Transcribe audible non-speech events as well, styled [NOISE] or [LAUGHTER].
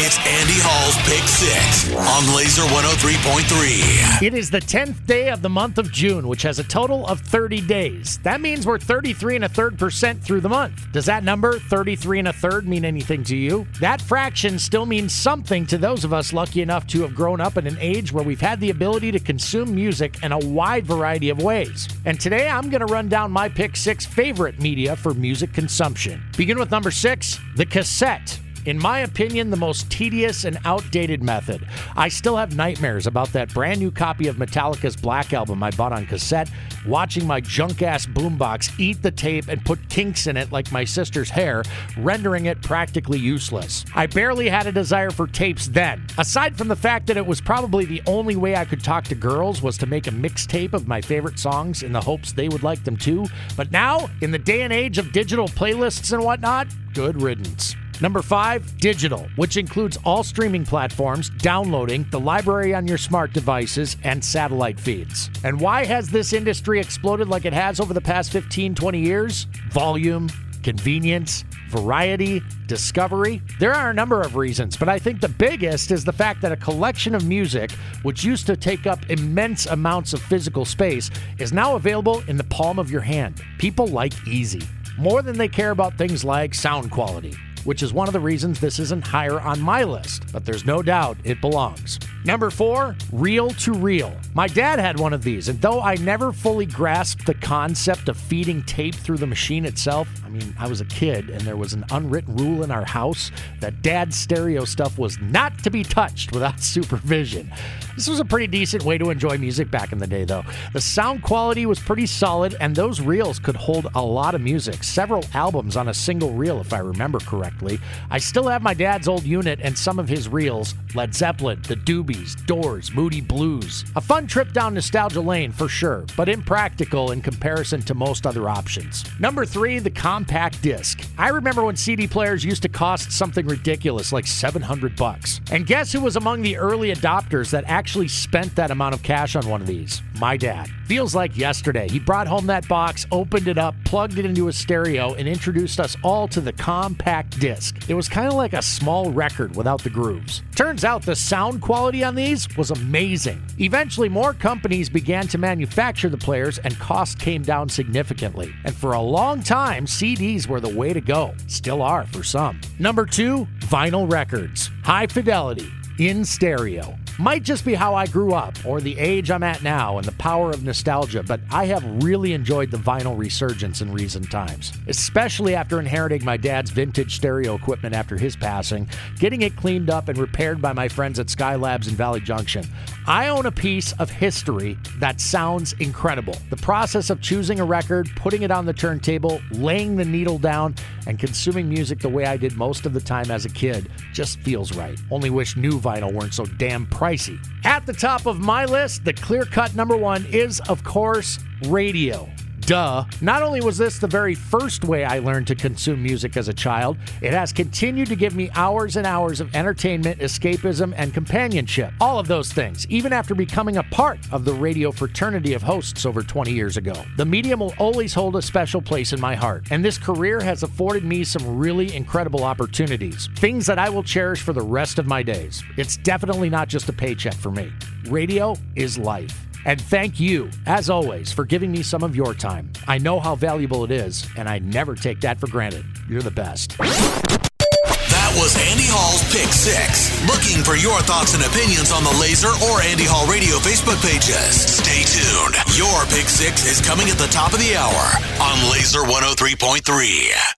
It's Andy Hall's Pick Six on Lazer 103.3. It is the 10th day of the month of June, which has a total of 30 days. That means we're 33 and a third percent through the month. Does that number, 33 and a third, mean anything to you? That fraction still means something to those of us lucky enough to have grown up in an age where we've had the ability to consume music in a wide variety of ways. And today I'm going to run down my pick six favorite media for music consumption. Begin with number six, the cassette in my opinion, the most tedious and outdated method. I still have nightmares about that brand new copy of Metallica's Black Album I bought on cassette, watching my junk ass boombox eat the tape and put kinks in it like my sister's hair, rendering it practically useless. I barely had a desire for tapes then. Aside from the fact that it was probably the only way I could talk to girls was to make a mixtape of my favorite songs in the hopes they would like them too. But now, in the day and age of digital playlists and whatnot, good riddance. Number five, digital, which includes all streaming platforms, downloading, the library on your smart devices, and satellite feeds. And why has this industry exploded like it has over the past 15, 20 years? Volume, convenience, variety, discovery. There are a number of reasons, but I think the biggest is the fact that a collection of music, which used to take up immense amounts of physical space, is now available in the palm of your hand. People like easy more than they care about things like sound quality which is one of the reasons this isn't higher on my list, but there's no doubt it belongs. Number four, reel to reel. My dad had one of these, and though I never fully grasped the concept of feeding tape through the machine itself, I was a kid and there was an unwritten rule in our house that dad's stereo stuff was not to be touched without [LAUGHS] supervision. This was a pretty decent way to enjoy music back in the day, though. The sound quality was pretty solid, and those reels could hold a lot of music, several albums on a single reel, if I remember correctly. I still have my dad's old unit and some of his reels Led Zeppelin, The Doobies, Doors, Moody Blues. A fun trip down nostalgia lane for sure, but impractical in comparison to most other options. Number three, the compact disc. I remember when CD players used to cost something ridiculous like 700 bucks. And guess who was among the early adopters that actually spent that amount of cash on one of these? My dad. Feels like yesterday. He brought home that box, opened it up, plugged it into a stereo, and introduced us all to the compact disc. It was kind of like a small record without the grooves. Turns out the sound quality on these was amazing. Eventually, more companies began to manufacture the players, and cost came down significantly. And for a long time, CDs were the way to go. Still are for some. Number two, vinyl records. High fidelity, in stereo. Might just be how I grew up or the age I'm at now and the power of nostalgia, but I have really enjoyed the vinyl resurgence in recent times, especially after inheriting my dad's vintage stereo equipment after his passing, getting it cleaned up and repaired by my friends at Skylabs in Valley Junction. I own a piece of history that sounds incredible. The process of choosing a record, putting it on the turntable, laying the needle down, and consuming music the way I did most of the time as a kid just feels right. Only wish new vinyl weren't so damn pricey. At the top of my list, the clear cut number one is, of course, radio. Duh. Not only was this the very first way I learned to consume music as a child, it has continued to give me hours and hours of entertainment, escapism, and companionship. All of those things, even after becoming a part of the radio fraternity of hosts over 20 years ago. The medium will always hold a special place in my heart, and this career has afforded me some really incredible opportunities. Things that I will cherish for the rest of my days. It's definitely not just a paycheck for me. Radio is life. And thank you, as always, for giving me some of your time. I know how valuable it is, and I never take that for granted. You're the best. That was Andy Hall's Pick Six. Looking for your thoughts and opinions on the Lazer or Andy Hall Radio Facebook pages. Stay tuned. Your Pick Six is coming at the top of the hour on Lazer 103.3.